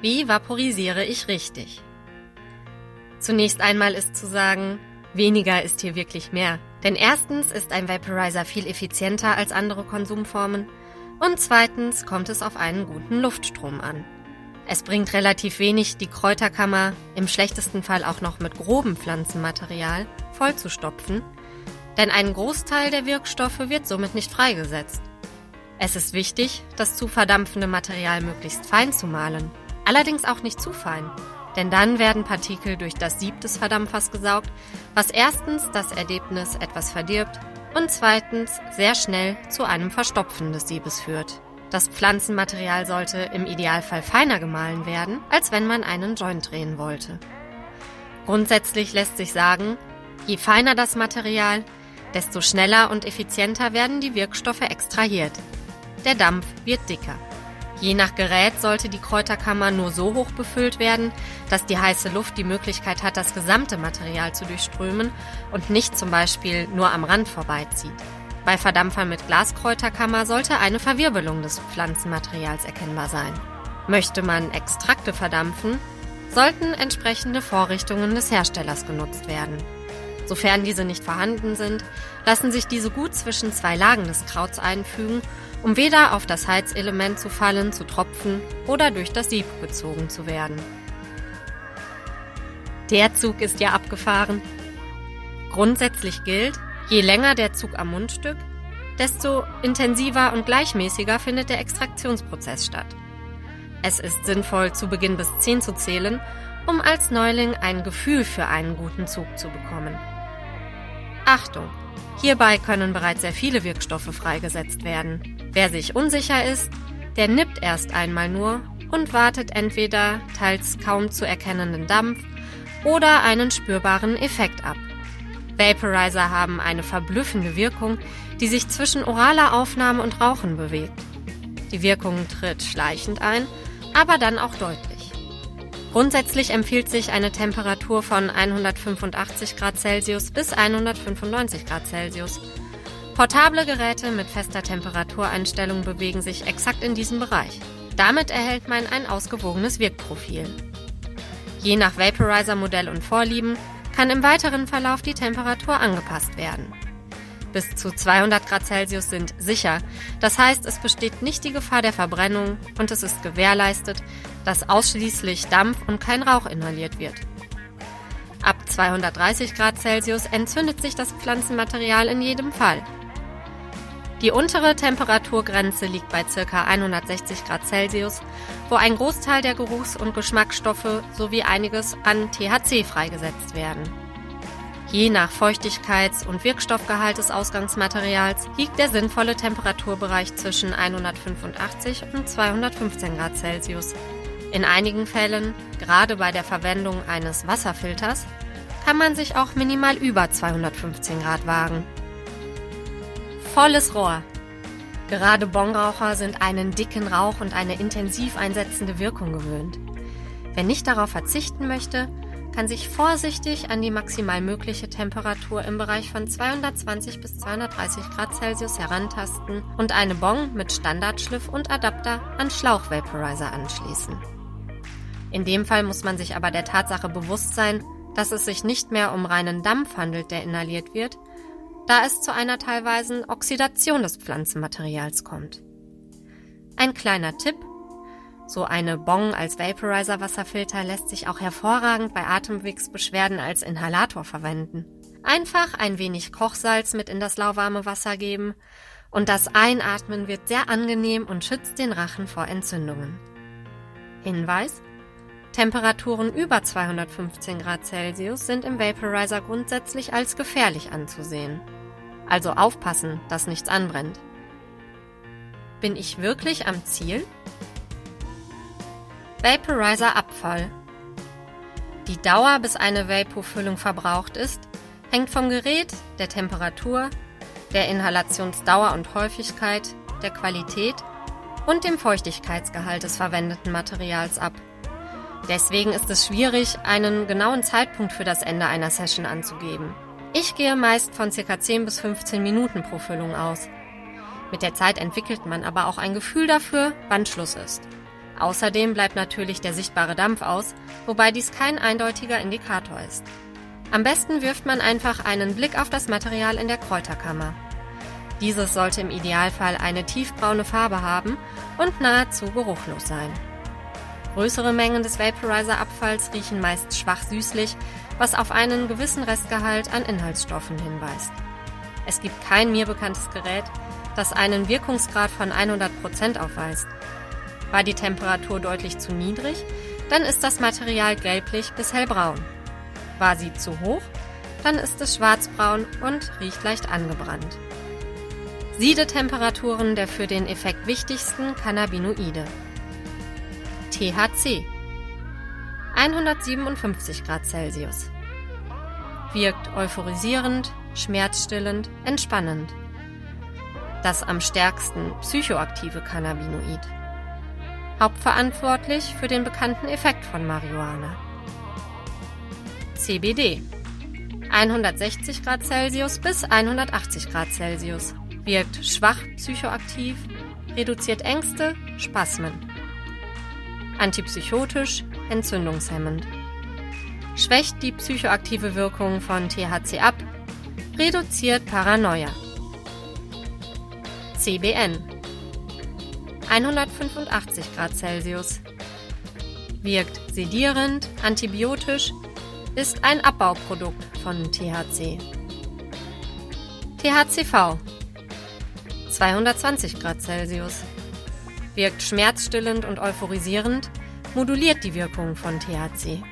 Wie vaporisiere ich richtig? Zunächst einmal ist zu sagen, weniger ist hier wirklich mehr. Denn erstens ist ein Vaporizer viel effizienter als andere Konsumformen und zweitens kommt es auf einen guten Luftstrom an. Es bringt relativ wenig, die Kräuterkammer, im schlechtesten Fall auch noch mit grobem Pflanzenmaterial, vollzustopfen, denn ein Großteil der Wirkstoffe wird somit nicht freigesetzt. Es ist wichtig, das zu verdampfende Material möglichst fein zu mahlen, allerdings auch nicht zu fein, denn dann werden Partikel durch das Sieb des Verdampfers gesaugt, was erstens das Ergebnis etwas verdirbt und zweitens sehr schnell zu einem Verstopfen des Siebes führt. Das Pflanzenmaterial sollte im Idealfall feiner gemahlen werden, als wenn man einen Joint drehen wollte. Grundsätzlich lässt sich sagen, je feiner das Material, desto schneller und effizienter werden die Wirkstoffe extrahiert. Der Dampf wird dicker. Je nach Gerät sollte die Kräuterkammer nur so hoch befüllt werden, dass die heiße Luft die Möglichkeit hat, das gesamte Material zu durchströmen und nicht zum Beispiel nur am Rand vorbeizieht. Bei Verdampfern mit Glaskräuterkammer sollte eine Verwirbelung des Pflanzenmaterials erkennbar sein. Möchte man Extrakte verdampfen, sollten entsprechende Vorrichtungen des Herstellers genutzt werden. Sofern diese nicht vorhanden sind, lassen sich diese gut zwischen zwei Lagen des Krauts einfügen, um weder auf das Heizelement zu fallen, zu tropfen oder durch das Sieb gezogen zu werden. Der Zug ist ja abgefahren. Grundsätzlich gilt, Je länger der Zug am Mundstück, desto intensiver und gleichmäßiger findet der Extraktionsprozess statt. Es ist sinnvoll, zu Beginn bis 10 zu zählen, um als Neuling ein Gefühl für einen guten Zug zu bekommen. Achtung! Hierbei können bereits sehr viele Wirkstoffe freigesetzt werden. Wer sich unsicher ist, der nippt erst einmal nur und wartet entweder teils kaum zu erkennenden Dampf oder einen spürbaren Effekt ab. Vaporizer haben eine verblüffende Wirkung, die sich zwischen oraler Aufnahme und Rauchen bewegt. Die Wirkung tritt schleichend ein, aber dann auch deutlich. Grundsätzlich empfiehlt sich eine Temperatur von 185 Grad Celsius bis 195 Grad Celsius. Portable Geräte mit fester Temperatureinstellung bewegen sich exakt in diesem Bereich. Damit erhält man ein ausgewogenes Wirkprofil. Je nach Vaporizer-Modell und Vorlieben kann im weiteren Verlauf die Temperatur angepasst werden. Bis zu 200 Grad Celsius sind sicher, das heißt es besteht nicht die Gefahr der Verbrennung und es ist gewährleistet, dass ausschließlich Dampf und kein Rauch inhaliert wird. Ab 230 Grad Celsius entzündet sich das Pflanzenmaterial in jedem Fall. Die untere Temperaturgrenze liegt bei ca. 160 Grad Celsius, wo ein Großteil der Geruchs- und Geschmacksstoffe sowie einiges an THC freigesetzt werden. Je nach Feuchtigkeits- und Wirkstoffgehalt des Ausgangsmaterials liegt der sinnvolle Temperaturbereich zwischen 185 und 215 Grad Celsius. In einigen Fällen, gerade bei der Verwendung eines Wasserfilters, kann man sich auch minimal über 215 Grad wagen. Volles Rohr. Gerade Bongraucher sind einen dicken Rauch und eine intensiv einsetzende Wirkung gewöhnt. Wer nicht darauf verzichten möchte, kann sich vorsichtig an die maximal mögliche Temperatur im Bereich von 220 bis 230 Grad Celsius herantasten und eine Bong mit Standardschliff und Adapter an Schlauchvaporizer anschließen. In dem Fall muss man sich aber der Tatsache bewusst sein, dass es sich nicht mehr um reinen Dampf handelt, der inhaliert wird, da es zu einer teilweisen Oxidation des Pflanzenmaterials kommt. Ein kleiner Tipp. So eine Bong als Vaporizer-Wasserfilter lässt sich auch hervorragend bei Atemwegsbeschwerden als Inhalator verwenden. Einfach ein wenig Kochsalz mit in das lauwarme Wasser geben und das Einatmen wird sehr angenehm und schützt den Rachen vor Entzündungen. Hinweis: Temperaturen über 215 Grad Celsius sind im Vaporizer grundsätzlich als gefährlich anzusehen. Also aufpassen, dass nichts anbrennt. Bin ich wirklich am Ziel? Vaporizer Abfall. Die Dauer, bis eine Vaporfüllung verbraucht ist, hängt vom Gerät, der Temperatur, der Inhalationsdauer und Häufigkeit, der Qualität und dem Feuchtigkeitsgehalt des verwendeten Materials ab. Deswegen ist es schwierig, einen genauen Zeitpunkt für das Ende einer Session anzugeben. Ich gehe meist von ca. 10 bis 15 Minuten pro Füllung aus. Mit der Zeit entwickelt man aber auch ein Gefühl dafür, wann Schluss ist. Außerdem bleibt natürlich der sichtbare Dampf aus, wobei dies kein eindeutiger Indikator ist. Am besten wirft man einfach einen Blick auf das Material in der Kräuterkammer. Dieses sollte im Idealfall eine tiefbraune Farbe haben und nahezu geruchlos sein. Größere Mengen des Vaporizer-Abfalls riechen meist schwach süßlich, was auf einen gewissen Restgehalt an Inhaltsstoffen hinweist. Es gibt kein mir bekanntes Gerät, das einen Wirkungsgrad von 100% aufweist. War die Temperatur deutlich zu niedrig, dann ist das Material gelblich bis hellbraun. War sie zu hoch, dann ist es schwarzbraun und riecht leicht angebrannt. Siedetemperaturen der für den Effekt wichtigsten Cannabinoide. THC 157 Grad Celsius. Wirkt euphorisierend, schmerzstillend, entspannend. Das am stärksten psychoaktive Cannabinoid. Hauptverantwortlich für den bekannten Effekt von Marihuana. CBD 160 Grad Celsius bis 180 Grad Celsius. Wirkt schwach psychoaktiv, reduziert Ängste, Spasmen. Antipsychotisch, entzündungshemmend. Schwächt die psychoaktive Wirkung von THC ab, reduziert Paranoia. CBN 185 Grad Celsius. Wirkt sedierend, antibiotisch, ist ein Abbauprodukt von THC. THCV 220 Grad Celsius. Wirkt schmerzstillend und euphorisierend, moduliert die Wirkung von THC.